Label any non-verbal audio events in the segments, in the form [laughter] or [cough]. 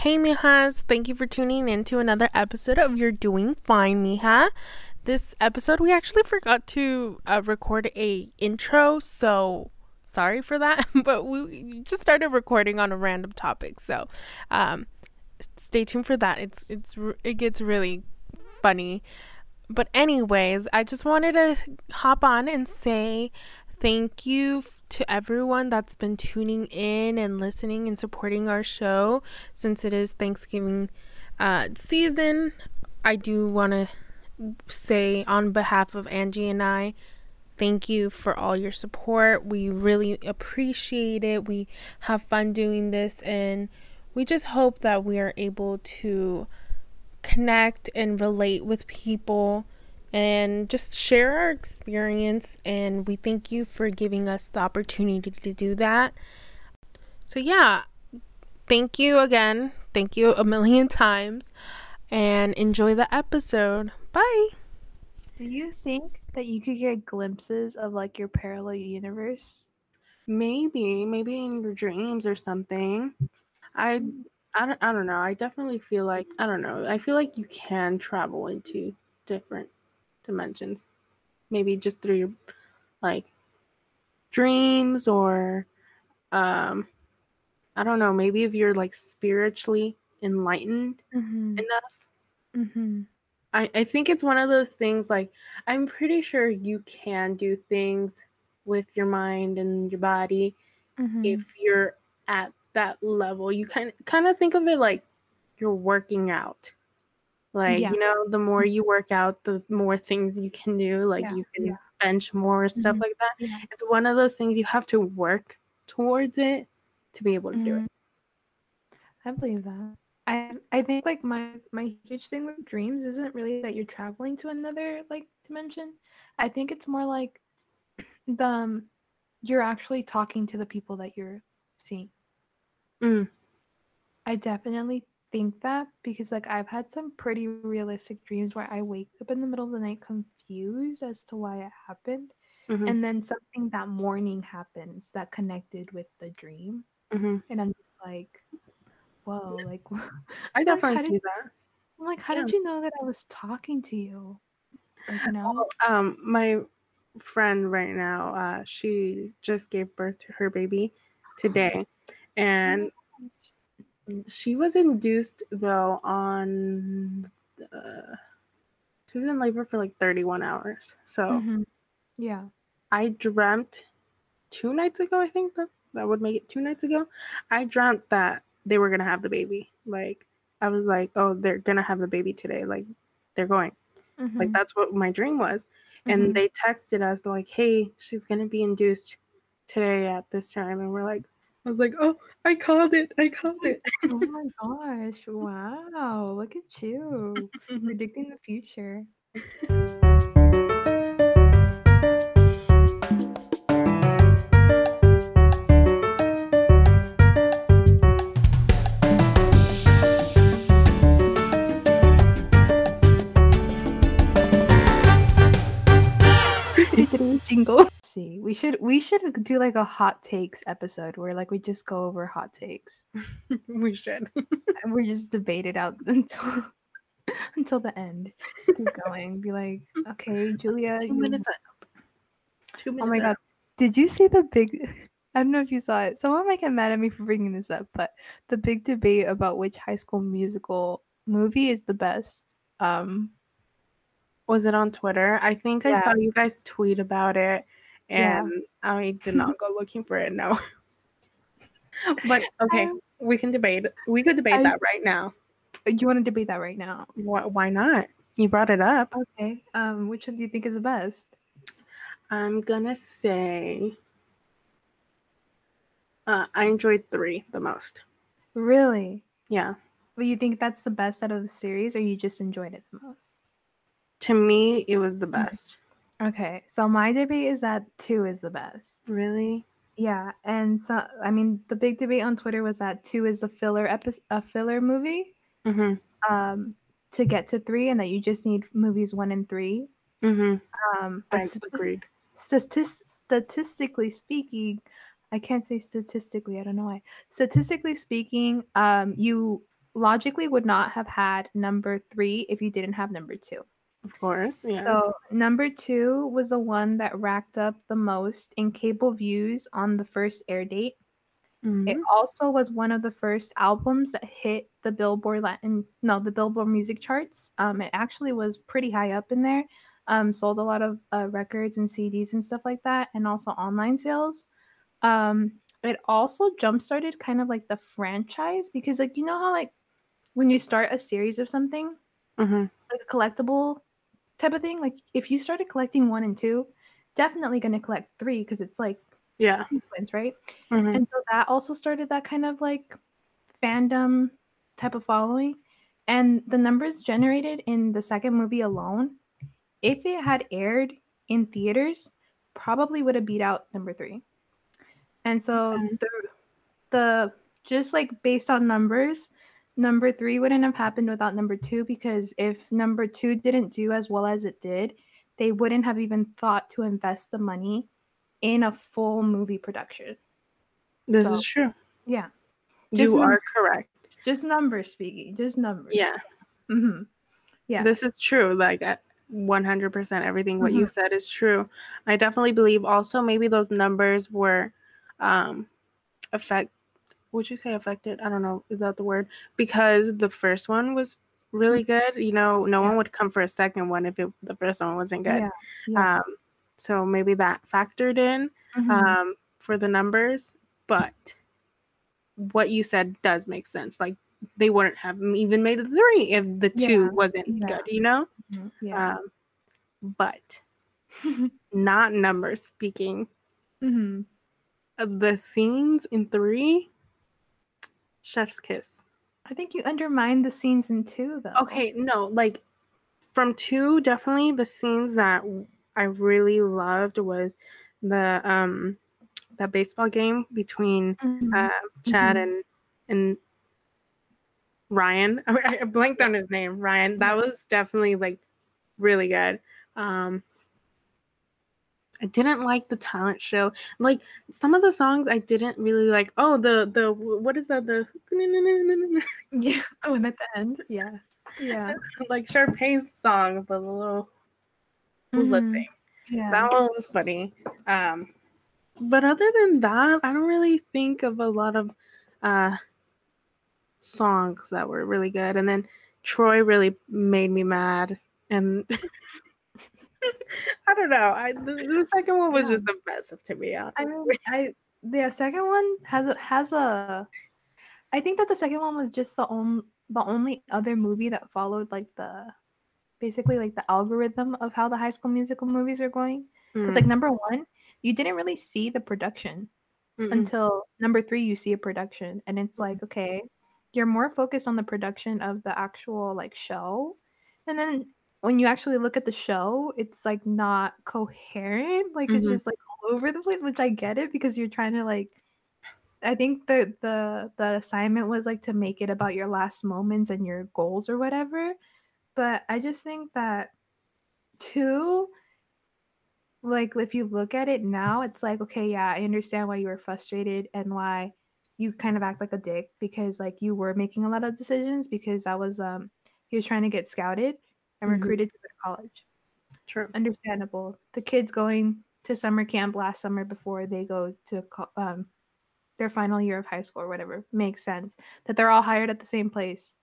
Hey, mijas. Thank you for tuning in to another episode of You're Doing Fine, mija. This episode, we actually forgot to uh, record a intro, so sorry for that. [laughs] but we just started recording on a random topic, so um, stay tuned for that. It's it's it gets really funny. But anyways, I just wanted to hop on and say thank you to everyone that's been tuning in and listening and supporting our show since it is Thanksgiving uh, season. I do want to say on behalf of Angie and I, thank you for all your support. We really appreciate it. We have fun doing this, and we just hope that we are able to connect and relate with people and just share our experience. And we thank you for giving us the opportunity to do that. So, yeah, thank you again. Thank you a million times. And enjoy the episode. Bye. Do you think that you could get glimpses of like your parallel universe? Maybe, maybe in your dreams or something. I I don't, I don't know. I definitely feel like I don't know. I feel like you can travel into different dimensions. Maybe just through your like dreams or um I don't know, maybe if you're like spiritually enlightened Mm-hmm. enough. Mm-hmm. I, I think it's one of those things like I'm pretty sure you can do things with your mind and your body Mm-hmm. if you're at that level. You kind of kind of think of it like you're working out. Like, Yeah. you know, the more you work out, the more things you can do. Like Yeah, you can yeah. bench more, stuff Mhm. like that. It's one of those things you have to work towards it to be able to do it. Mhm. I believe that. I I think like my my huge thing with dreams isn't really that you're traveling to another like dimension. I think it's more like [clears throat] the um, you're actually talking to the people that you're seeing. Mm. I definitely think that because like I've had some pretty realistic dreams where I wake up in the middle of the night confused as to why it happened Mhm. and then something that morning happens that connected with the dream Mhm. and I'm just like whoa like [laughs] I definitely how see did- that. I'm like how did you know that I was talking to you like you know Well, um, my friend right now, uh, she just gave birth to her baby [gasps] today, and she was induced though on uh, she was in labor for like 31 hours. So Mhm. yeah I dreamt two nights ago, I think that that would make it two nights ago. I dreamt that they were gonna have the baby. Like I was like, oh, they're gonna have the baby today. Like they're going. Like Mhm. that's what my dream was. And Mhm. they texted us like, hey, she's gonna be induced today at this time. And we're like, I was like, oh, I called it. I called [laughs] it. oh my gosh wow look at you predicting the future [laughs] [laughs] should we should do like a hot takes episode where like we just go over hot takes [laughs] we should. and we just debate it out [laughs] until until the end. Just keep going. Be like, okay, [laughs] Julia. Two you- minutes up. Two minutes Oh my god, up. did you see the big? I don't know if you saw it. Someone might get mad at me for bringing this up, but the big debate about which High School Musical movie is the best. Um, Was it on Twitter? I think I saw you guys tweet about it Yeah. and I did not [laughs] go looking for it, no. [laughs] but okay, Um, we can debate. We could debate I- that right now. you want to debate that right now? Why, why not? You brought it up. Okay. Um, which one do you think is the best? I'm gonna say uh, I enjoyed three the most. Really? Yeah. But you think that's the best out of the series, or you just enjoyed it the most? To me, it was the best. Okay, so my debate is that two is the best. Really? Yeah, and so I mean, the big debate on Twitter was that two is the filler epi- a filler movie Mm-hmm. um, to get to three, and that you just need movies one and three. Mm-hmm. Um, I but statis- agreed. statis- statistically speaking, I can't say statistically. I don't know why. Statistically speaking, um, you logically would not have had number three if you didn't have number two. Of course, yes. So number two was the one that racked up the most in cable views on the first air date. Mhm. It also was one of the first albums that hit the Billboard Latin, no, the Billboard music charts. Um, it actually was pretty high up in there. Um, sold a lot of uh, records and CDs and stuff like that, and also online sales. Um, it also jump started kind of like the franchise because, like, you know how like when you start a series of something, Mhm. like a collectible type of thing, like if you started collecting one and two, definitely going to collect three because it's like Yeah. sequence, right? Mhm. And so that also started that kind of like fandom type of following. And the numbers generated in the second movie alone, if it had aired in theaters, probably would have beat out number three. And so Okay. the the just like based on numbers, number three wouldn't have happened without number two because if number two didn't do as well as it did, they wouldn't have even thought to invest the money in a full movie production. This So, is true. Yeah. Just You are correct. Just numbers speaking, just numbers. Yeah. hmm Yeah. This is true. Like uh, 100% everything what you Mhm. said is true. I definitely believe also maybe those numbers were um affect would you say affected? I don't know. Is that the word? Because the first one was really good. You know, no Yeah. one would come for a second one if it, the first one wasn't good. Yeah. yeah. Um so maybe that factored in Mhm. um for the numbers, but what you said does make sense. Like they wouldn't have even made the three if the two Yeah, wasn't good, you know? Mhm. yeah. Um, but [laughs] not numbers speaking. hmm The scenes in three, Chef's Kiss. I think you undermined the scenes in two, though. Okay, no, like from two, definitely the scenes that I really loved was the um that baseball game between Mhm. uh, Chad Mhm. and and Ryan. I, [laughs] I blanked on his name. Ryan. That was definitely like really good. Um I didn't like the talent show. Like some of the songs I didn't really like. Oh, the the what is that? The [laughs] yeah. [laughs] Oh, and at the end, yeah, yeah. [laughs] like Sharpay's song, the little hula Mhm. thing. Yeah. That one was funny. Um, but other than that, I don't really think of a lot of uh, songs that were really good. And then Troy really made me mad. And I don't know. I the, the second one was Yeah. just the best, to be honest. I mean, I the second one has a has a. I think that the second one was just the only the only other movie that followed like the, basically like the algorithm of how the High School Musical movies are going. Because Mm, like number one, you didn't really see the production mm-mm. until number three you see a production and it's like okay you're more focused on the production of the actual like show and then when you actually look at the show it's like not coherent like it's Mhm. just like all over the place which i get it because you're trying to like i think the the the assignment was like to make it about your last moments and your goals or whatever but i just think that two like if you look at it now it's like okay yeah i understand why you were frustrated and why you kind of act like a dick because like you were making a lot of decisions because that was um he was trying to get scouted and Mhm. recruited to go to college True. understandable the kids going to summer camp last summer before they go to um their final year of high school or whatever makes sense that they're all hired at the same place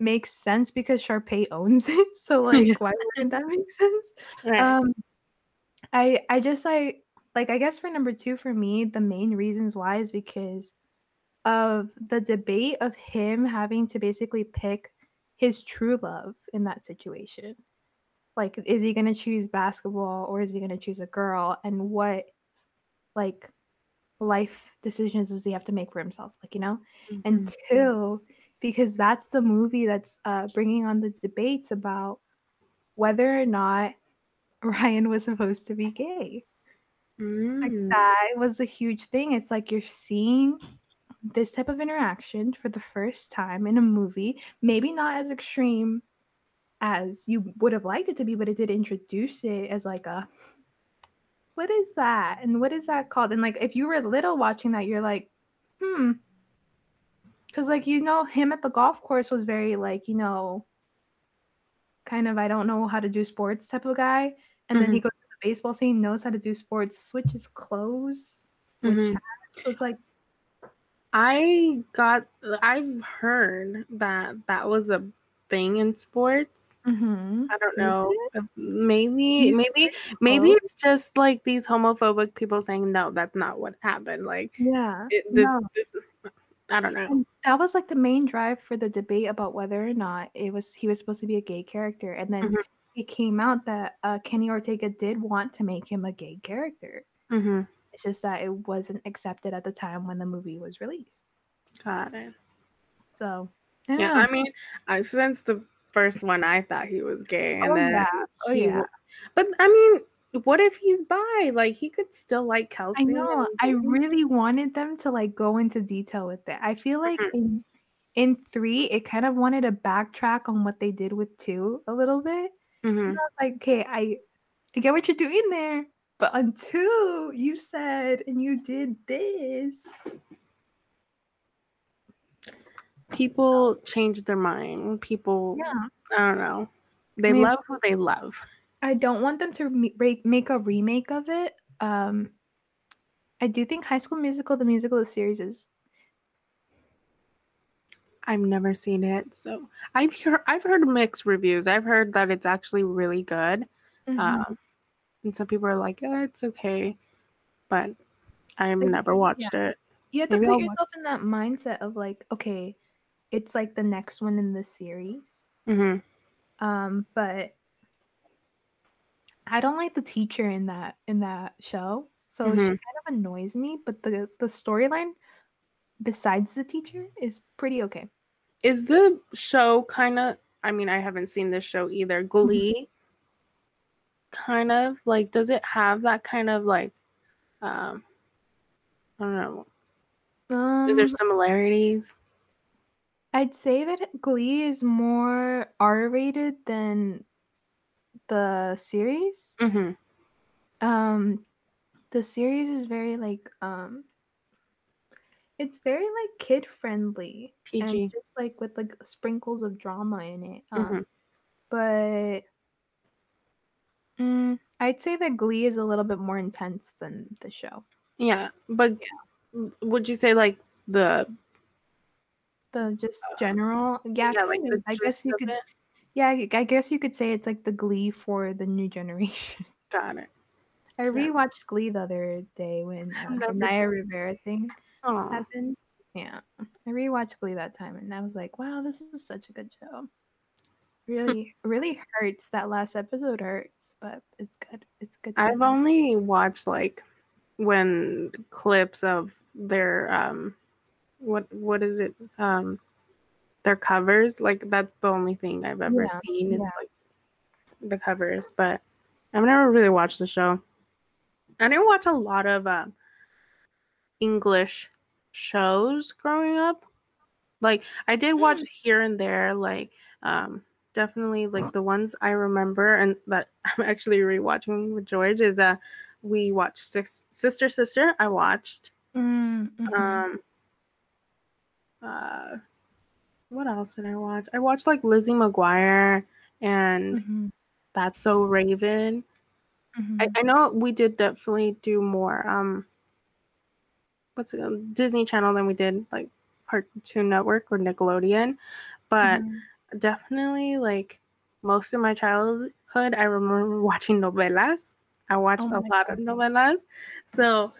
makes sense because Sharpay [laughs] owns it so like Yeah. why wouldn't that make sense Right. um I I just I like I guess for number 2 for me the main reasons why is because of the debate of him having to basically pick his true love in that situation. Like is he going to choose basketball or is he going to choose a girl and what like life decisions does he have to make for himself like you know? And Mhm. two, because that's the movie that's uh, bringing on the debates about whether or not [laughs] Ryan was supposed to be gay. Like Mm. that was a huge thing. It's like you're seeing this type of interaction for the first time in a movie, maybe not as extreme as you would have liked it to be, but it did introduce it as like a what is that? And what is that called? And like if you were little watching that, you're like, hmm. because like you know him at the golf course was very like you know kind of i don't know how to do sports type of guy and then he goes to the baseball scene knows how to do sports switches clothes Mhm. Chaz. so it's like I got I've heard that that was a thing in sports. mhm. I don't know. maybe maybe maybe it's just like these homophobic people saying no, that's not what happened. Like yeah it, this, no. this I don't know. And that was like the main drive for the debate about whether or not it was he was supposed to be a gay character and then Mhm. it came out that uh, kenny ortega did want to make him a gay character hmm it's just that it wasn't accepted at the time when the movie was released Got it. so don't Yeah. I mean, I since the first one, I thought he was gay, and Oh, then yeah. Oh, yeah. w- But I mean, what if he's bi? Like he could still like Kelsey. I know. I really wanted them to like go into detail with it. I feel like Mhm. in in three, it kind of wanted to backtrack on what they did with two a little bit. Mhm. I was like, okay, I I get what you're doing there, but until you said and you did this. People change their mind. People, Yeah. I don't know. They Maybe- love who they love. I don't want them to re- make a remake of it. Um, I do think High School Musical, the musical, the series is I've never seen it, so I've heard I've heard mixed reviews. I've heard that it's actually really good. Mhm. Um, and some people are like, oh, it's okay, but I've Like, never watched it. You have to Maybe put I'll watch- yourself in that mindset of like, okay, it's like the next one in the series. hmm Um, but I don't like the teacher in that in that show. So she Mhm. kind of annoys me, but the the storyline besides the teacher is pretty okay. Is the show kind of? I mean, I haven't seen this show either. Glee, kind of like. Does it have that kind of like? Um, I don't know. Um, Is there similarities? I'd say that Glee is more R-rated than the series. Mm-hmm. Um, the series is very like um, it's very like kid friendly PG. and just like with like sprinkles of drama in it. Um, Mhm. but mm, I'd say that Glee is a little bit more intense than the show. Yeah, but would you say like the The just general, yeah, yeah, like. I guess you could, it? yeah, I guess you could say it's like the Glee for the new [laughs] generation. Got it. I rewatched Glee the other day when uh, the Naya Rivera thing Oh, happened. Yeah, I rewatched Glee that time, and I was like, "Wow, this is such a good show." [laughs] Really, really hurts. That last episode hurts, but it's good. It's good. to I've watch. only watched like when clips of their um what what is it um their covers like that's the only thing I've ever Yeah, seen it's yeah. like the covers but I've never really watched the show I didn't watch a lot of um English shows growing up like I did watch here and there like um definitely like the ones I remember and that [laughs] I'm actually rewatching with George is uh we watched Six, Sister Sister I watched Mm, mhm. um uh what else did I watch? I watched like Lizzie McGuire and Mhm, That's So Raven. I, mhm. I know we did definitely do more um what's it Disney Channel than we did like Cartoon Network or Nickelodeon. But Mhm. Definitely like most of my childhood I remember [laughs] watching novelas. I watched Oh a lot of novelas. So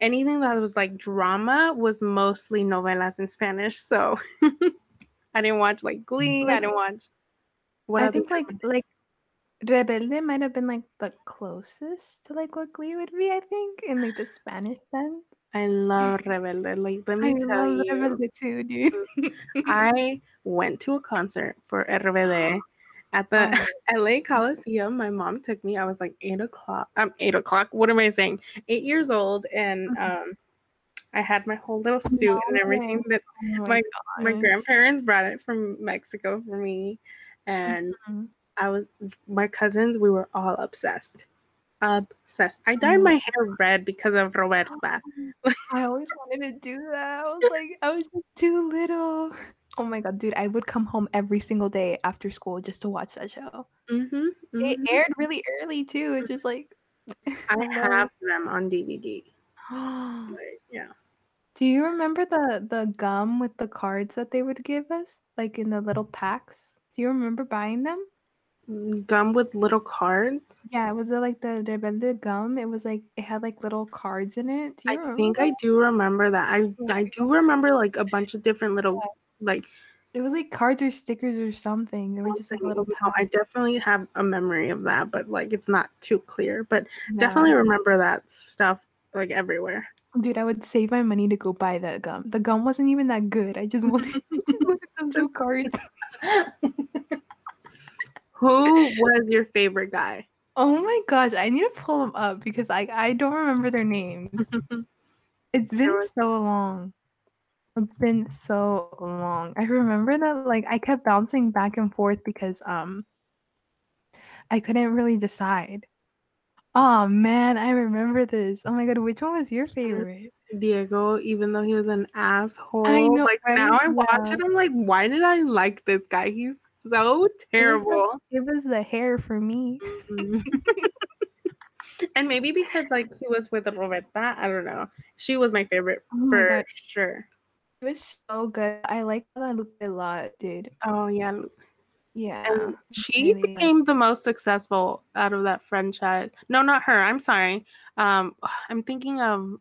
anything that was like drama was mostly novelas in Spanish. So [laughs] I didn't watch like Glee. I didn't watch what I think like like Rebelde might have been like the closest to like what Glee would be. I think in like the Spanish sense. I love Rebelde. Like let me I tell love you. Rebelde too, dude. [laughs] I went to a concert for RBD [gasps] at the Oh. [laughs] LA Coliseum. My mom took me. I was like eight o'clock. I'm eight o'clock. What am I saying? Eight years old, and Mhm. um, I had my whole little suit and No everything. That Oh my my gosh. grandparents brought it from Mexico for me, and Mhm. I was my cousins. We were all obsessed. Obsessed. I dyed Oh. my hair red because of Roberta. I always wanted to do that. I was like, I was just too little. Oh my god, dude! I would come home every single day after school just to watch that show. Mm-hmm, It aired really early too. It's just like [laughs] I have them on DVD. [gasps] Like, yeah. Do you remember the the gum with the cards that they would give us, like in the little packs? Do you remember buying them? Gum with little cards. Yeah, it was it like the Rebelde gum. It was like it had like little cards in it. Do I remember? think I do remember that. I I do remember like a bunch of different [laughs] little like It was like cards or stickers or something. They were just like little. no, I definitely have a memory of that, but like it's not too clear. But Yeah. definitely remember that stuff like everywhere. Dude, I would save my money to go buy that gum. The gum wasn't even that good. I just wanted, [laughs] I just wanted those [laughs] Just- cards. Who was your favorite guy? Oh my gosh, I need to pull them up because I I don't remember their names. [laughs] It's been was- so long. It's been so long. I remember that like I kept bouncing back and forth because um I couldn't really decide. Oh man, I remember this. Oh my god, which one was your favorite? Diego, even though he was an asshole. I know, like right? now I watch Yeah. it, I'm like, why did I like this guy? He's so terrible. It was the hair for me. Mhm. [laughs] [laughs] and maybe because like he was with Roberta, I don't know. She was my favorite Oh for God. sure. It was so good. I like look a lot, dude. Oh yeah, Yeah. and she really, became the most successful out of that franchise. No, not her. I'm sorry. Um, [sighs] I'm thinking of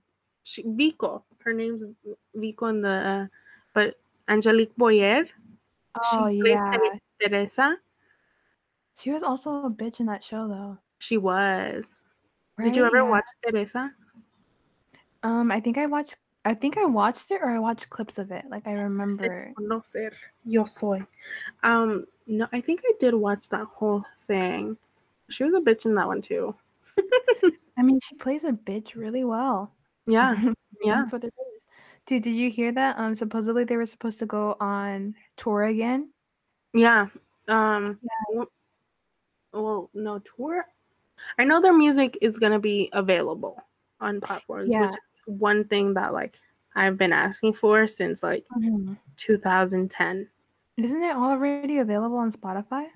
she, Vico. Her name's Vico in the, uh, but Angelique Boyer. Oh she yeah. Teresa. She was also a bitch in that show though. She was. Did you ever Yeah. watch Teresa? Um, I think I watched. I think I watched it, or I watched clips of it. Like I remember. Conocer. Yo soy. Um, no, I think I did watch that whole thing. She was a bitch in that one too. [laughs] I mean, she plays a bitch really well. Yeah, [laughs] yeah. That's what it is. Dude, did you hear that? Um, supposedly they were supposed to go on tour again. yeah. Um, w- well, no tour. I know their music is gonna be available on platforms, Yeah. which is one thing that like I've been asking for since like 2010. Isn't it already available on Spotify?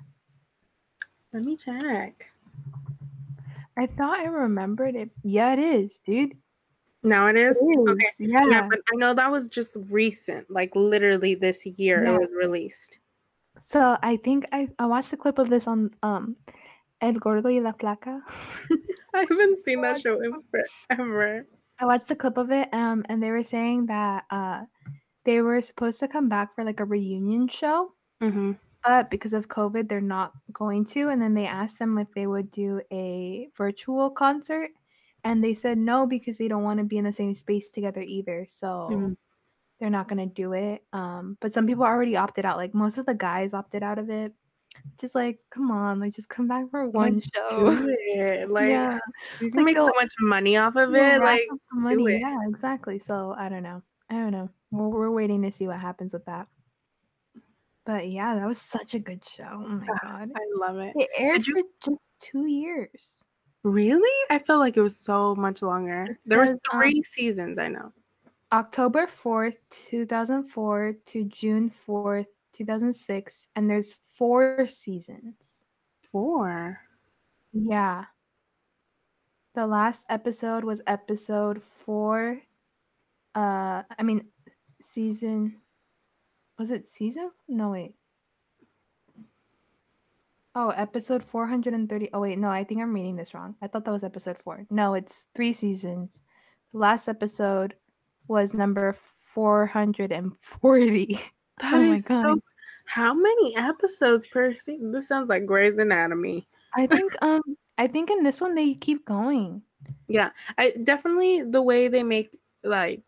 Let me check. I thought I remembered it. Yeah, it is, dude. Now it is. It is. Okay. Yeah. Yeah, but I know that was just recent, like literally this year Yeah. it was released. So I think I I watched a clip of this on um El Gordo y la Flaca. [laughs] I haven't seen that show in forever. I watched a clip of it, um, and they were saying that uh they were supposed to come back for like a reunion show, Mm-hmm. but because of COVID, they're not going to. And then they asked them if they would do a virtual concert, and they said no because they don't want to be in the same space together either. So Mhm. they're not gonna do it. Um, but some people already opted out. Like most of the guys opted out of it. Just like, come on, like just come back for one show. Do it. [laughs] Like yeah, you can Like, make so much money off of it. Like up some do money. it. Yeah, exactly. So I don't know. I don't know. We're, we're waiting to see what happens with that. But yeah, that was such a good show. Oh my Ah, god. I love it. It aired you- for just two years. Really? I felt like it was so much longer. It There were um, three seasons, I know. October 4th, 2004 to June 4th, 2006. And there's four seasons. Four. Yeah. The last episode was episode four. Uh, I mean, season. Was it season? No, wait. Oh, episode 430. Oh, wait. No, I think I'm reading this wrong. I thought that was episode four. No, it's three seasons. The last episode was number 440. [laughs] That Oh my is so. God. How many episodes per season? This sounds like Grey's Anatomy. I think, um, I think in this one they keep going. Yeah, I definitely the way they make like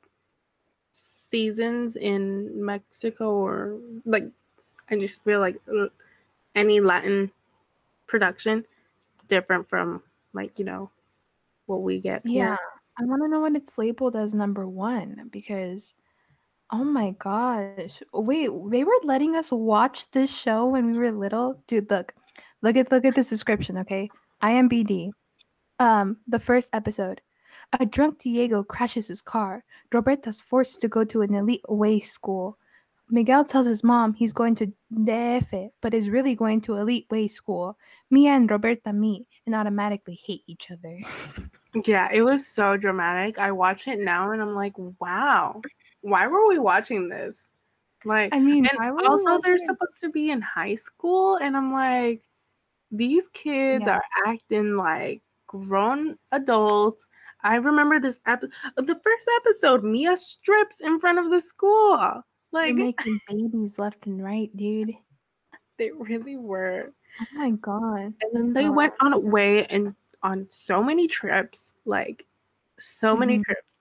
seasons in Mexico or like I just feel like uh, any Latin production different from like you know what we get. here. Yeah. I want to know when it's labeled as number one because, oh my gosh. Wait, they were letting us watch this show when we were little? Dude, look. Look at look at this description, okay? IMBD. Um, the first episode. A drunk Diego crashes his car. Roberta's forced to go to an Elite Way school. Miguel tells his mom he's going to DF, but is really going to elite way school. Mia and Roberta meet and automatically hate each other. Yeah, it was so dramatic. I watch it now and I'm like, wow, why were we watching this? Like, I mean, and why would we also they're it? supposed to be in high school, and I'm like, these kids Yeah. are acting like grown adults. I remember this episode, the first episode, Mia strips in front of the school. They're Like, [laughs] making babies left and right, dude. they really were. Oh my god. And then they went on a way and on so many trips, like so many Mhm. trips.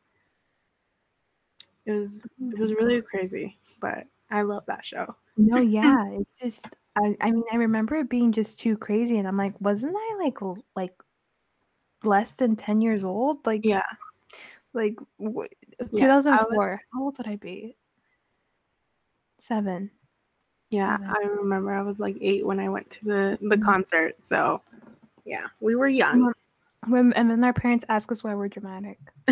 It was it was really crazy, but I love that show. No, [laughs] yeah, it's just I, I mean I remember it being just too crazy and I'm like, wasn't I like like less than 10 years old? Like Yeah. like wh- Yeah, I was- 2004. How old would I be? 7. Yeah, Seven. I remember I was like eight when I went to the the Mhm. concert. So yeah, we were young. When and then our parents ask us why we're dramatic. [laughs]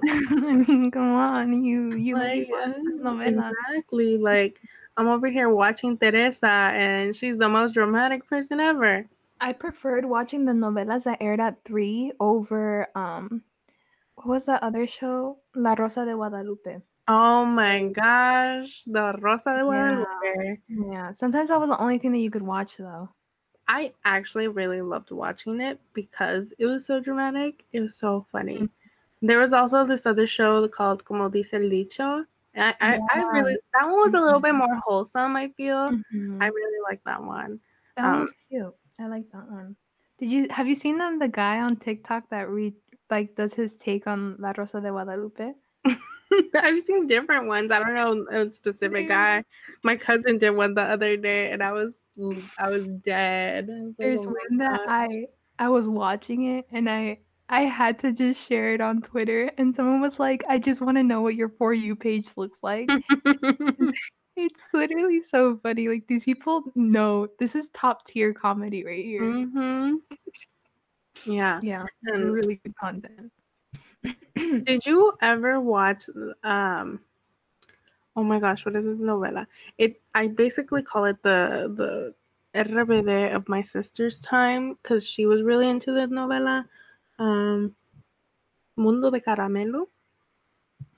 [laughs] I mean, come on, you you Like, watch this novela. exactly. Like I'm over here watching Teresa, and she's the most dramatic person ever. I preferred watching the novelas that aired at 3 over um what was that other show? La Rosa de Guadalupe. Oh my gosh, the Rosa de Yeah. Guadalupe. Yeah, sometimes that was the only thing that you could watch though. I actually really loved watching it because it was so dramatic. It was so funny. Mm-hmm. There was also this other show called Como Dice el Dicho. I, I, I really that one was a little bit Mhm. more wholesome, I feel. Mhm. I really like that one. That um, was cute. I like that one. Did you have you seen them the guy on TikTok that read like does his take on La Rosa de Guadalupe? [laughs] I've seen different ones. I don't know a specific guy. My cousin did one the other day, and I was I was dead. I was There's "Oh my one that I I was watching it and I I had to just share it on Twitter and someone was like, I just want to know what your for you page looks like. [laughs] [laughs] it's literally so funny. Like these people know this is top tier comedy right here. hmm Yeah. Yeah, And really good content. [clears throat] did you ever watch? Um. Oh my gosh, what is this novela? It. I basically call it the the RBD of my sister's time because she was really into this novela. Um. Mundo de Caramelo.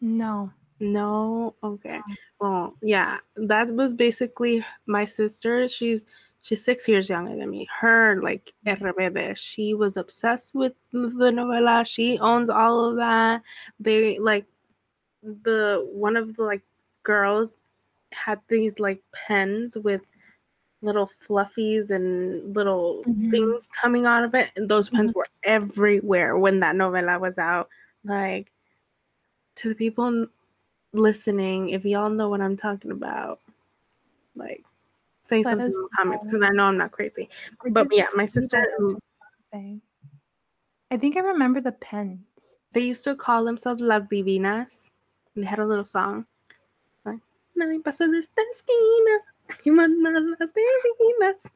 no. No, okay. Well, yeah, that was basically my sister. She's she's six years younger than me. Her like RBD, she was obsessed with the novela. She owns all of that. They like the one of the like girls had these like pens with little fluffies and little Mhm. things coming out of it, and those pens were everywhere when that novela was out. Like to the people listening, if y'all know what I'm talking about, like say something in the comments because I know I'm not crazy. But yeah, my sister, um? I think I remember the pens. they used to call themselves Las Divinas. And they had a little song. Like, Nadie pasa de esta esquina. y manda las divinas.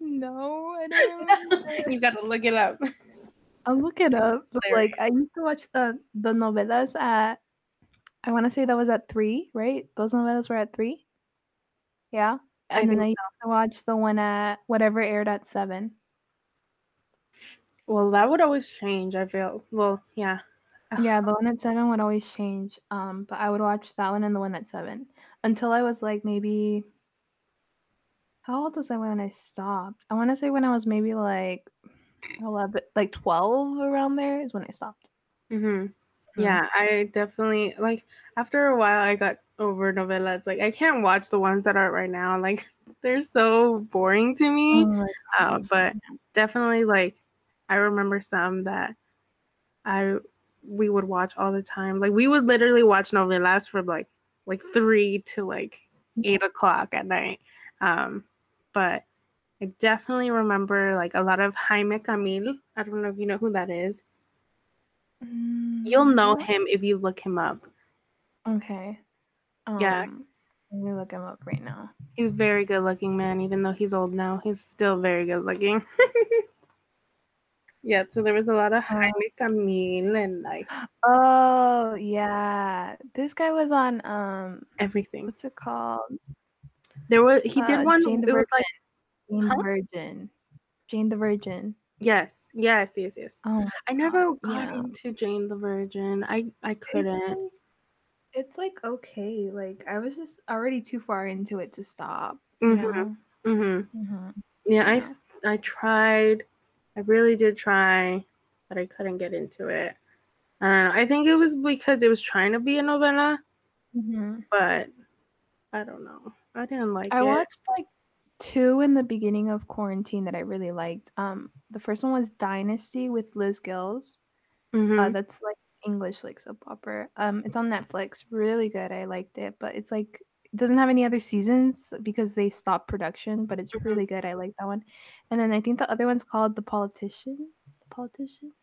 No, I [laughs] don't remember. you gotta look it up. I'll look it up. But like I used to watch the the novelas at I want to say that was at three, right? Those novelas were at three. Yeah, I and then I used to watch the one at whatever aired at seven. Well, that would always change, I feel. Well, yeah. Yeah, the one at seven would always change. Um, but I would watch that one and the one at seven until I was like maybe. How old was I when I stopped? I want to say when I was maybe like eleven, like twelve around there is when I stopped. hmm Mhm. Yeah, I definitely like after a while I got over novellas. Like I can't watch the ones that are right now. Like [laughs] they're so boring to me. Oh Uh, but definitely like I remember some that I we would watch all the time. Like we would literally watch novellas from like like three to like eight o'clock at night. Um, but I definitely remember like a lot of Jaime Camil. I don't know if you know who that is. You'll know Mm, him if you look him up. Okay. Yeah. Um, Let me look him up right now. He's a very good looking man, even though he's old now. He's still very good looking. [laughs] Yeah, so there was a lot of Uh. Jaime Camil and like Oh yeah, this guy was on um, everything. what's it called? There was he did Uh, one. It was like Jane Huh? the Virgin. Jane the Virgin. Yes, yes, yes, yes. Oh, I never God, got yeah. into Jane the Virgin. I I It's couldn't. like, it's like okay, like I was just already too far into it to stop. You Mhm. know. Mm-hmm. Mhm. Yeah, I Yeah. s- I tried. I really did try, but I couldn't get into it. I don't know. I think it was because it was trying to be a novela, Mhm. but I don't know. I didn't like I it. watched like two in the beginning of quarantine that I really liked. Um, the first one was Dynasty with Liz Gillies. Uh, Mhm. that's like English like soap opera. Um, it's on Netflix. Really good. I liked it, but it's like it doesn't have any other seasons because they stopped production. But it's Mhm. really good. I like that one. And then I think the other one's called The Politician. The Politician.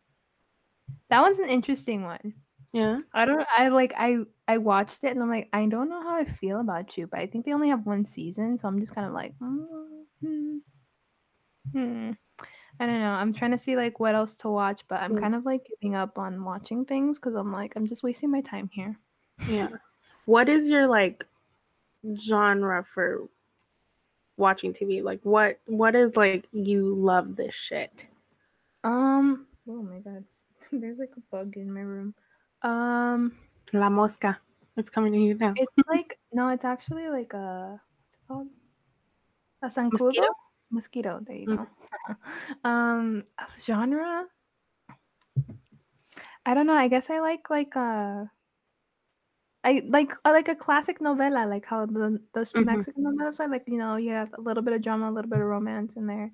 That one's an interesting one. Yeah. I don't. I like. I I watched it and I'm like, I don't know how I feel about you, but I think they only have one season, so I'm just kind of like, mm, hmm. I don't know. I'm trying to see like what else to watch, but I'm Mm. kind of like giving up on watching things because I'm like, I'm just wasting my time here. Yeah. [laughs] What is your like genre for watching TV? Like what what is like you love this shit? Um. Oh my god. [laughs] There's like a bug in my room. Um. La mosca. It's coming to you now. It's [laughs] like no. It's actually like a. What's it called? A zancudo. Mosquito? Mosquito. There you Mm. go. [laughs] um. Genre. I don't know. I guess I like like uh I like I like a classic novela, like how the those Mhm. Mexican novelas are. Like you know, you have a little bit of drama, a little bit of romance in there.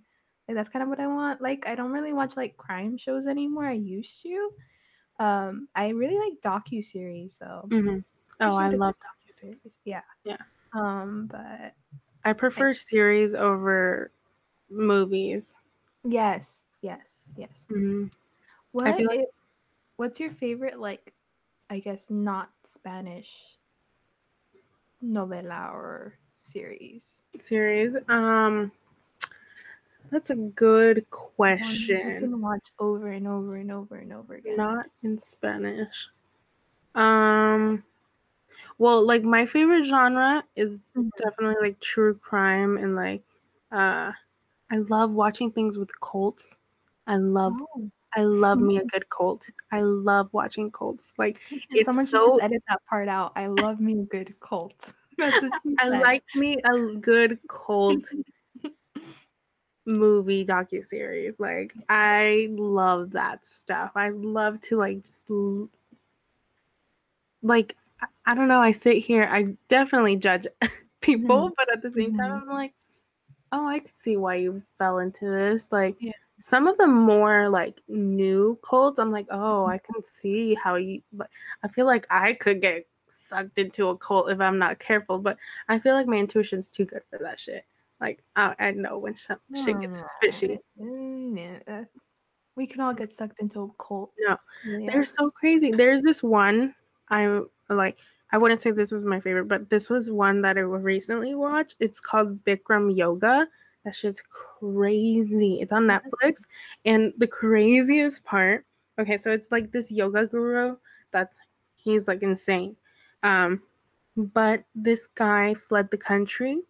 Like that's kind of what I want. Like I don't really watch like crime shows anymore. I used to. Um, I really like docu series, so Mhm. Oh, I have- love docuseries. yeah, Yeah. Um, but I prefer series over movies. yes, yes, yes. Mhm. yes. What like- i- what's your favorite like? I guess not Spanish novela or series. Series. Um that's a good question. can watch over and over and over and over again. Not in Spanish. Um well, like my favorite genre is Mhm. definitely like true crime and like uh I love watching things with cults. I love Oh. I love me a good cult. I love watching cults. Like And It's so- just edit that part out. I love me a good cult. [laughs] That's what she I like me a good cult [laughs] movie docu series. Like I love that stuff. I love to like just like I, don't know. I sit here. I definitely judge [laughs] people, but at the same time, Mhm. I'm like, oh, I could see why you fell into this. Like Yeah. some of the more like new cults, I'm like, oh, Mm-hmm. I can see how you. But I feel like I could get sucked into a cult if I'm not careful. But I feel like my intuition's too good for that shit. Like I, I know when some shit gets fishy. Yeah. uh, We can all get sucked into a cult. No, Yeah. They're so crazy. There's this one I like. I wouldn't say this was my favorite, but this was one that I recently watched. It's called Bikram Yoga. That shit's crazy. It's on Netflix, and the craziest part. Okay, so it's like this yoga guru. That's he's like insane. Um, but this guy fled the country,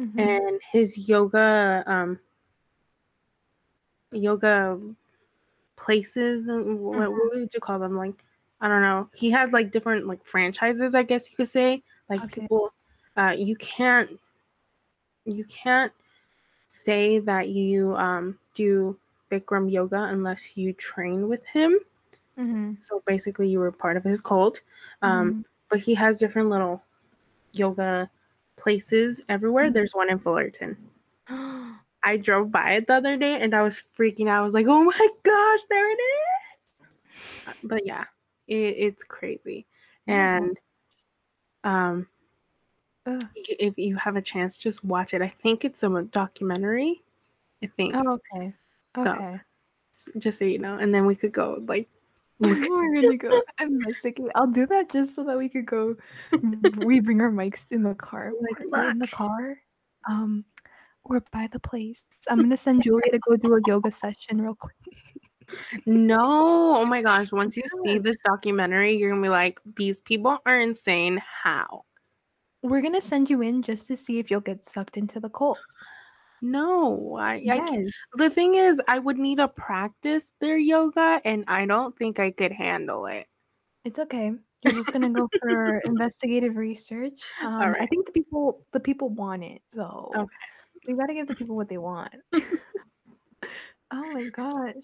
Mhm. and his yoga um yoga places and what, what would you call them? Like i don't know. He has like different like franchises i guess you could say. Like Okay. people uh you can't you can't say that you um do bikram yoga unless you train with him. Mhm. so basically you were part of his cult. Um but he has different little yoga places everywhere Mhm. there's one in fullerton. I drove by it the other day and I was freaking out. I was like, "Oh my gosh, there it is!" Uh, But yeah, it, it's crazy. And um, Ugh. if you have a chance, just watch it. I think it's a documentary. I think Oh, okay. So, Okay. Just so you know. And then we could go like. [laughs] We're gonna go investigate. I'll do that just so that we could go. [laughs] we bring our mics in the car. Like, We're in the car. Um, or by the place. I'm gonna send Julia to go do a yoga session real quick. No, oh my gosh. Once you [laughs] see this documentary, you're gonna be like, these people are insane. How? We're gonna send you in just to see if you'll get sucked into the cult. No, I, I. Yes. The thing is, I would need to practice their yoga, and I don't think I could handle it. It's okay. You're just gonna go for [laughs] investigative research. Um, I think the people the people want it, so Okay. we gotta give the people what they want. [laughs] oh my gosh!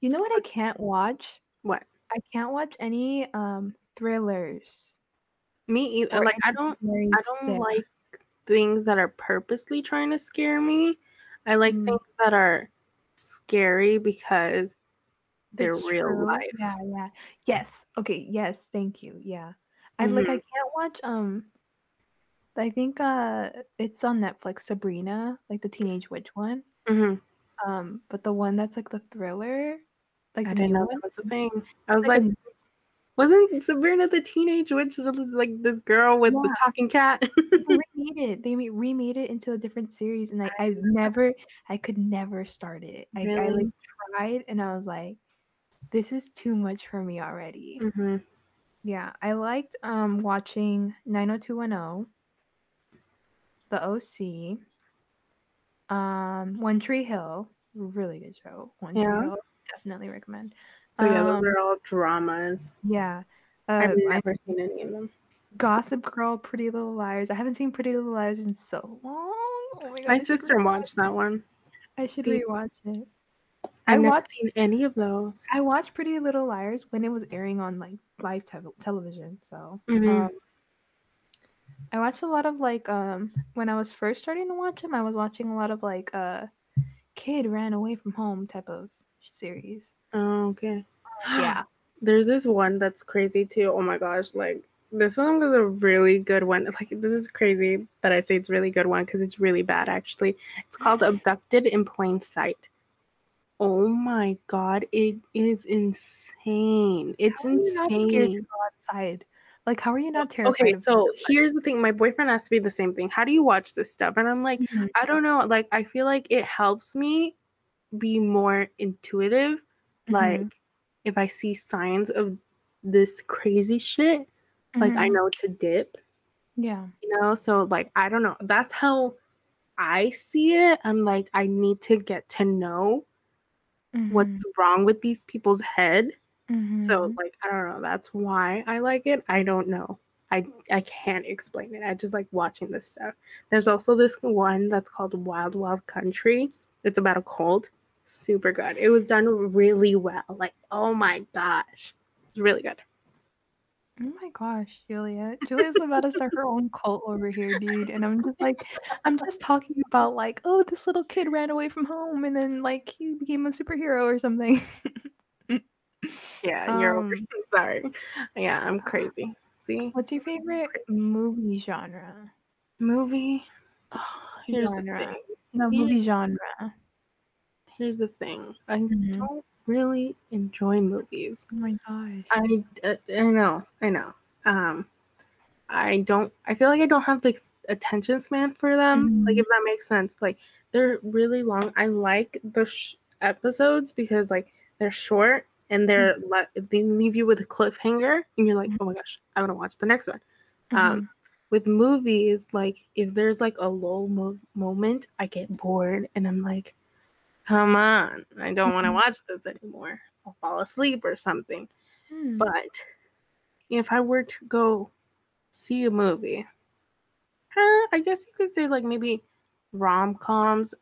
You know what I can't watch? What? I can't watch any um thrillers. Me either. Like I don't. I don't that- like things that are purposely trying to scare me. I like Mm. things that are scary because they're It's real true. life. Yeah, yeah. Yes. Okay. Yes. Thank you. Yeah. I like. I Mhm. can't watch. Um. I think uh it's on Netflix. Sabrina, like the teenage witch one. hmm Um, but the one that's like the thriller, like I didn't know one. that was a thing. I was like like, wasn't Sabrina the teenage witch like this girl with the talking cat? [laughs] they remade it. They remade it into a different series, and I, I've never, I could never start it. I, I like tried, and I was like, this is too much for me already. hmm Yeah, I liked um watching 90210, The OC, um One Tree Hill, really good show. One Yeah. Tree Hill, definitely recommend. So yeah, those Um, are all dramas. yeah. I've Uh, I- never seen any of them. Gossip Girl, Pretty Little Liars. I haven't seen Pretty Little Liars in so long. Oh my god! My sister watched that one. I should see- rewatch it. I've I never watched- seen any of those. I watched Pretty Little Liars when it was airing on like live te- television. So Mhm. um, I watched a lot of like um when I was first starting to watch them. I was watching a lot of like uh kid ran away from home type of series. Oh, okay. Yeah. [gasps] There's this one that's crazy too. Oh my gosh, like this one was a really good one. Like this is crazy that I say it's really good one because it's really bad actually. It's called Abducted in Plain Sight. Oh my god, it is insane. It's How are you not scared to insane. go outside? Like, how are you not terrified? Okay, so here's the thing. My boyfriend asked me the same thing. How do you watch this stuff? And I'm like, outside? I don't know. Like, I feel like it helps me be more intuitive. Mhm, Like, if I see signs of this crazy shit, like I mhm. know to dip, Yeah. you know? So, like, I don't know. That's how I see it. I'm like, I need to get to know what's wrong with these people's head. So, Mhm. like, I don't know. That's why I like it. I don't know. I I can't explain it. I just like watching this stuff. There's also this one that's called Wild Wild Country. It's about a cult. Super good. It was done really well. Like, oh my gosh. It's really good. Oh my gosh, Julia. Julia's about to start her own cult over here, dude. And I'm just like, I'm just talking about like, oh, this little kid ran away from home and then like he became a superhero or something. [laughs] Yeah, you're over. Um, [laughs] Sorry. Yeah, I'm crazy. See? What's your favorite movie genre? Movie. Oh, here's the Genre. thing. No, movie genre. Here's the thing. I Mhm. don't really enjoy movies. Oh my gosh. I, uh, I know, I know. Um, I don't. I feel like I don't have the attention span for them. Like, Mhm. if that makes sense. Like, they're really long. I like the sh- episodes because like they're short and they're le- they leave you with a cliffhanger, and you're like, oh my gosh, I want to watch the next one. Um, with movies, like if there's like a lull mo- moment, I get bored and I'm like, come on, I don't want to Mhm. watch this anymore. I'll fall asleep or something. Mhm. But if I were to go see a movie, huh, I guess you could say like maybe rom coms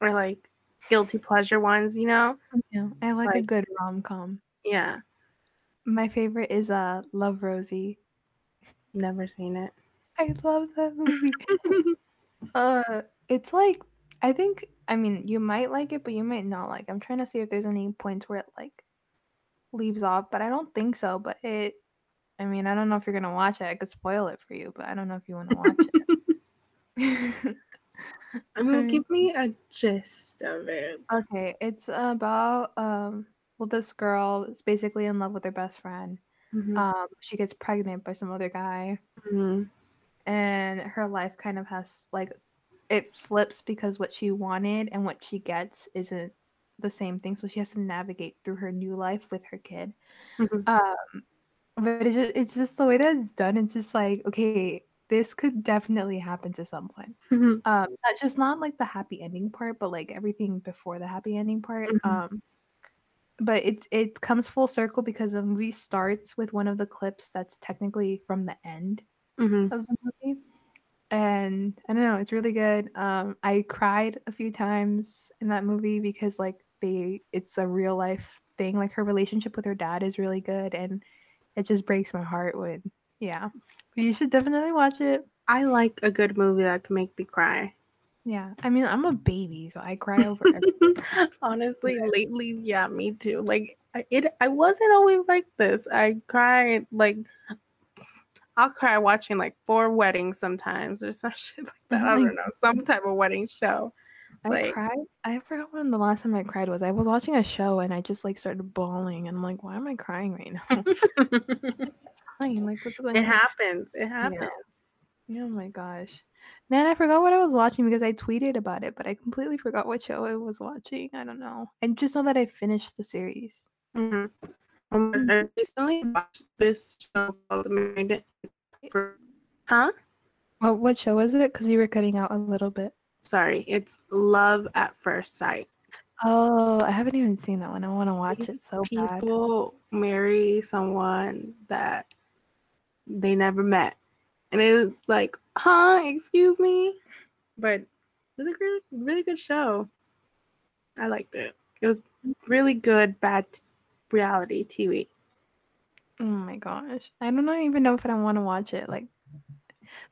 or like guilty pleasure ones, you know? yeah, I like a good rom com. Yeah, My favorite is uh Love Rosie. never seen it. I love that [laughs] movie. Uh, it's like I think I mean you might like it, but you might not like. I'm trying to see if there's any points where it like leaves off, but I don't think so. But it, I mean, I don't know if you're gonna watch it. I could spoil it for you, but I don't know if you want to watch it. [laughs] [laughs] I mean, give me a gist of it. okay, it's about um, well, this girl is basically in love with her best friend. Mhm, Um, she gets pregnant by some other guy. mhm, and her life kind of has like it flips because what she wanted and what she gets isn't the same thing, so she has to navigate through her new life with her kid. Mhm. Um, but it's just, it's just the way that it's done. It's just like okay, this could definitely happen to someone. Mhm. Um, not just not like the happy ending part, but like everything before the happy ending part. Mhm. Um, but it's it comes full circle because the movie starts with one of the clips that's technically from the end Mhm. of the movie. And I don't know, it's really good. Um, I cried a few times in that movie because like they it's a real life thing. Like her relationship with her dad is really good and it just breaks my heart when yeah. But you should definitely watch it. I like a good movie that can make me cry. Yeah. I mean I'm a baby, so I cry over everything. [laughs] Honestly, lately, yeah, me too. Like it, I wasn't always like this. I cried like I'll cry watching like four weddings sometimes or some [laughs] shit like that. I don't know, some type of wedding show. I Like- cried. I forgot when the last time I cried was. I was watching a show and I just like started bawling and I'm like, why am I crying right now? [laughs] it crying, [laughs] like what's going on? happens. It happens. Oh my gosh. Man, I forgot what I was watching because I tweeted about it, but I completely forgot what show I was watching. I don't know. And just know that I finished the series. Mhm. Um, I recently watched this show called Married for Huh? What what show was it? Because you were cutting out a little bit. Sorry, it's Love at First Sight. Oh, I haven't even seen that one. I want to watch These it so bad. people marry someone that they never met. And it's like, huh, excuse me? But it was a really, really good show. I liked it. It was really good, bad t- reality TV. Oh my gosh. I don't even know if I want to watch it. Like,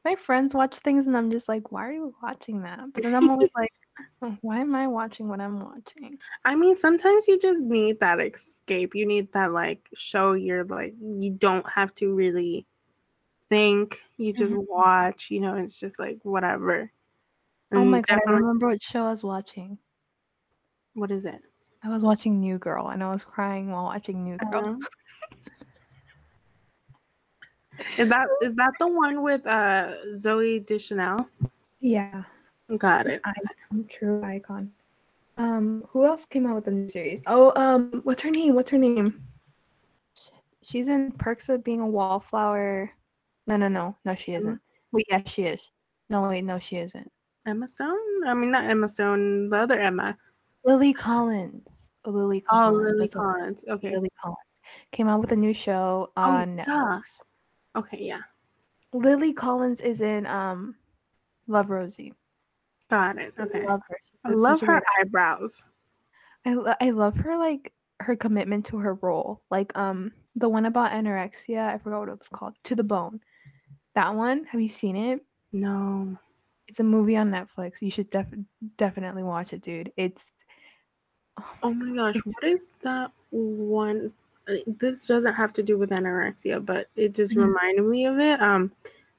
my friends watch things and I'm just like, why are you watching that? But then I'm always [laughs] like, "Oh, why am I watching what I'm watching? I mean, sometimes you just need that escape. You need that like show you're like you don't have to really think. You just Mhm. watch, you know, it's just like whatever. Oh my god, I remember what show I was watching. what is it? I was watching New Girl and I was crying while watching New Girl. Uh, [laughs] is that is that the one with uh Zooey Deschanel? Yeah, Got it. true icon. Um, who else came out with a new series? Oh, um, what's her name? What's her name? She's in Perks of Being a Wallflower. No, no, no, no, she isn't. Wait, yeah, she is. No, wait, no, she isn't. Emma Stone? I mean not Emma Stone, the other Emma. Lily Collins. Oh, Lily Oh, Collins. Lily Collins. Okay. Lily Collins came out with a new show Oh, on duh. Netflix. Okay, yeah. Lily Collins is in um, Love Rosie. Got it. I Okay. love her. I love her eyebrows. I, lo- I love her like her commitment to her role. Like um the one about anorexia, I forgot what it was called. To the Bone. That one, have you seen it? No. It's a movie on Netflix. You should def- definitely watch it, dude. It's Oh my gosh, It's- what is that one? uh, This doesn't have to do with anorexia, but it just Mhm. reminded me of it. Um,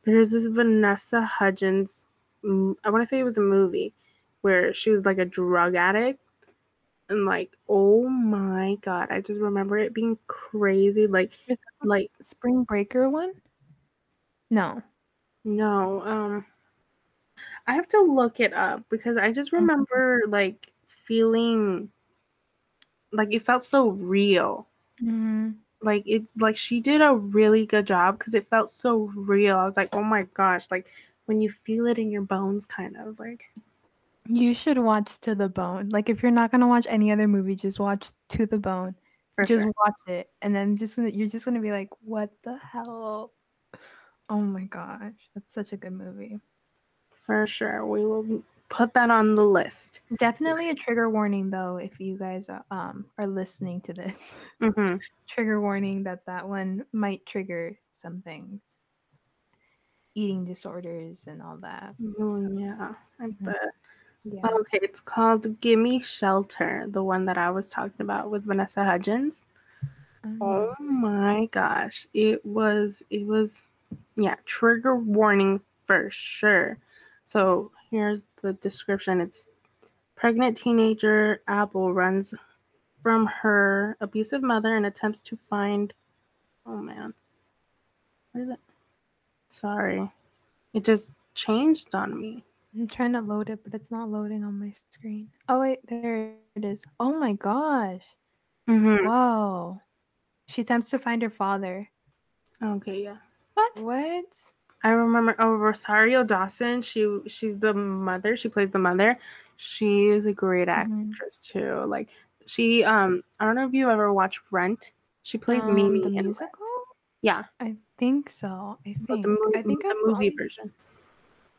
there's this Vanessa Hudgens. I want to say it was a movie where she was like a drug addict, and like, oh my god, I just remember it being crazy. Like, Is that the like Spring Breaker one. No. no, um, I have to look it up because I just remember like feeling like it felt so real. Mm-hmm. like it's like she did a really good job because it felt so real. I was like, oh my gosh, like when you feel it in your bones, kind of like. You should watch To the Bone. Like if you're not gonna watch any other movie, just watch To the Bone. For just sure. watch it, and then just you're just gonna be like, "What the hell?" Oh my gosh, that's such a good movie. For sure, we will put that on the list. Definitely a trigger warning though, if you guys are, um are listening to this. [laughs] hmm trigger warning that that one might trigger some things, eating disorders and all that. Oh, yeah, I Mhm. bet. Yeah. Okay, it's called "Gimme Shelter," the one that I was talking about with Vanessa Hudgens. Oh my gosh, it was it was yeah, trigger warning for sure. So here's the description. It's pregnant teenager Apple runs from her abusive mother and attempts to find oh man. What is it? Sorry. It just changed on me. I'm trying to load it, but it's not loading on my screen. Oh wait, there it is. Oh my gosh. Mm-hmm. Whoa. She attempts to find her father. Okay, yeah. What? What? I remember oh Rosario Dawson. She she's the mother. She plays the mother. She is a great Mhm. actress too. Like she um I don't know if you ever watched Rent. She plays Um, Mimi the in Rent. musical? Yeah, I think so. I but think. the movie, I think the I've movie version.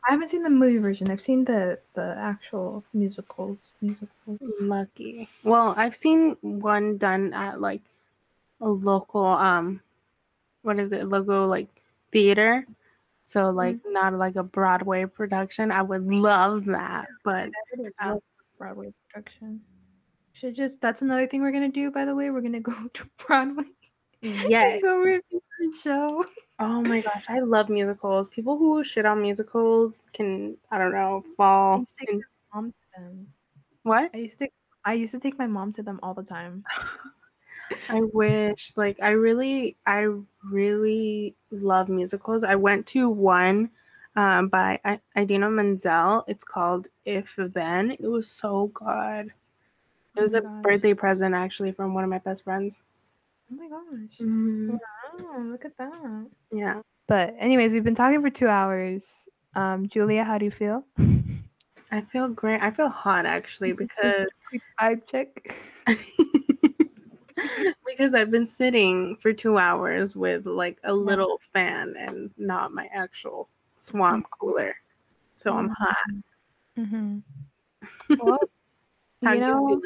I haven't seen the movie version. I've seen the the actual musicals. Musicals. Lucky. Well, I've seen one done at like a local um what is it? Logo like theater. So like not like a Broadway production. I would love that, but Uh, Broadway production. Should just that's another thing we're gonna do. By the way, we're gonna [laughs] go to Broadway. yes. Go review the show. Oh my [laughs] gosh, I love musicals. People who shit on musicals can I don't know I fall. used to take in- my mom to them. what? I used to I used to take my mom to them all the time. [laughs] I wish like I really I really love musicals. I went to one um, by I- Idina Menzel. It's called If Then. It was so good. It Oh was a gosh. birthday present actually from one of my best friends. Oh my gosh. Mhm. Oh, look at that. Yeah. But anyways, we've been talking for two hours. Um, Julia, how do you feel? I feel great. I feel hot [laughs] actually because vibe check. [laughs] because I've been sitting for two hours with like a little fan and not my actual swamp cooler. So I'm hot. Mm-hmm. Well, [laughs] How you know, feeling?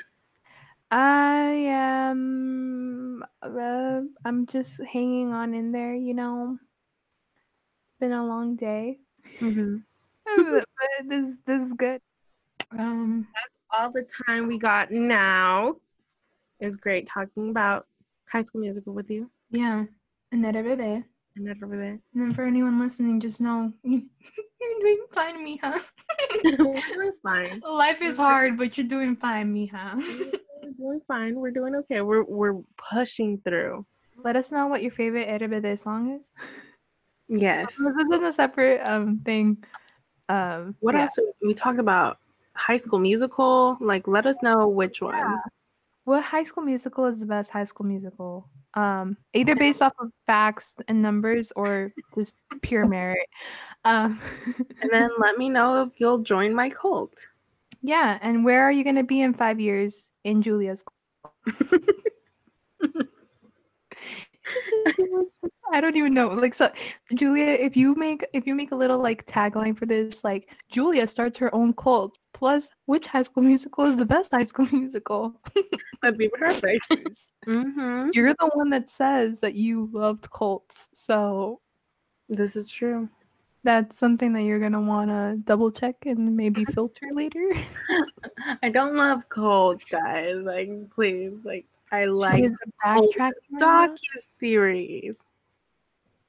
I am. Uh, I'm just hanging on in there. You know, it's been a long day, mm-hmm. but [laughs] but this this is good. Um, all the time we got now. It was great talking about High School Musical with you yeah, and that over there. and that over there. And then for anyone listening, just know [laughs] you're doing fine, Mija. We're doing fine. Life is hard, but you're doing fine, Mija. We're doing fine. We're doing okay. We're we're pushing through. Let us know what your favorite RBD song is. Yes. [laughs] This is a separate um thing. Um, What yeah. else? We talked about High School Musical. Like, let us know which one. What High School Musical is the best High School Musical? Um, either based off of facts and numbers or just pure [laughs] merit. Um, [laughs] And then let me know if you'll join my cult. yeah, and where are you gonna be in five years in Julia's? [laughs] I don't even know. Like so Julia, if you make if you make a little like tagline for this, like Julia starts her own cult. Plus, which high school musical is the best high school [laughs] musical? That'd be perfect. [laughs] mm-hmm. You're the one that says that you loved cults. So This is true. that's something that you're gonna wanna double check and maybe [laughs] filter later. I don't love cults, guys. Like, please, like, I like backtracking docu series.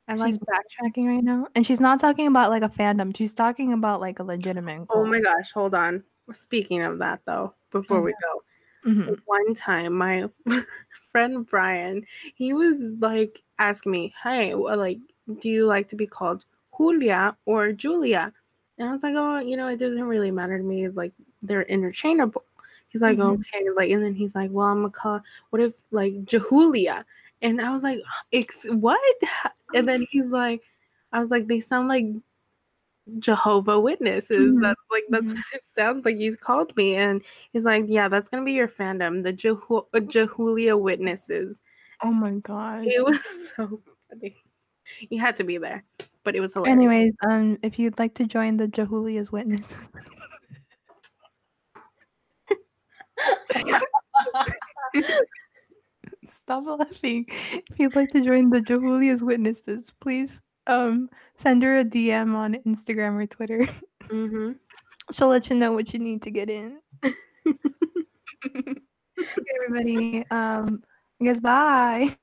I like. She's backtracking right now, and she's not talking about like a fandom. She's talking about like a legitimate. Oh my gosh! Hold on. Speaking of that, though, before we go, Mhm. one time my [laughs] friend Brian, he was like asking me, "Hey, well, like, do you like to be called Julia or Julia?" And I was like, "Oh, you know, it doesn't really matter to me. Like, they're interchangeable." He's like, Mhm. "Okay," like, and then he's like, "Well, I'm gonna call. What if like Jehulia?" And I was like, Ex- "What?" [laughs] And then he's like, "I was like, they sound like." Jehovah Witnesses. Mhm. That's like that's Mhm. what it sounds like you called me. And he's like, Yeah, that's gonna be your fandom, the Jehu- uh, Jehulia Witnesses. Oh my god. It [laughs] was so funny. You had to be there, but it was hilarious. Anyways, um, if you'd like to join the Jehulia's witness, [laughs] stop laughing. If you'd like to join the Jehulia's witnesses, please um send her a DM on Instagram or Twitter. hmm She'll let you know what you need to get in. [laughs] okay, everybody. Um, I guess bye.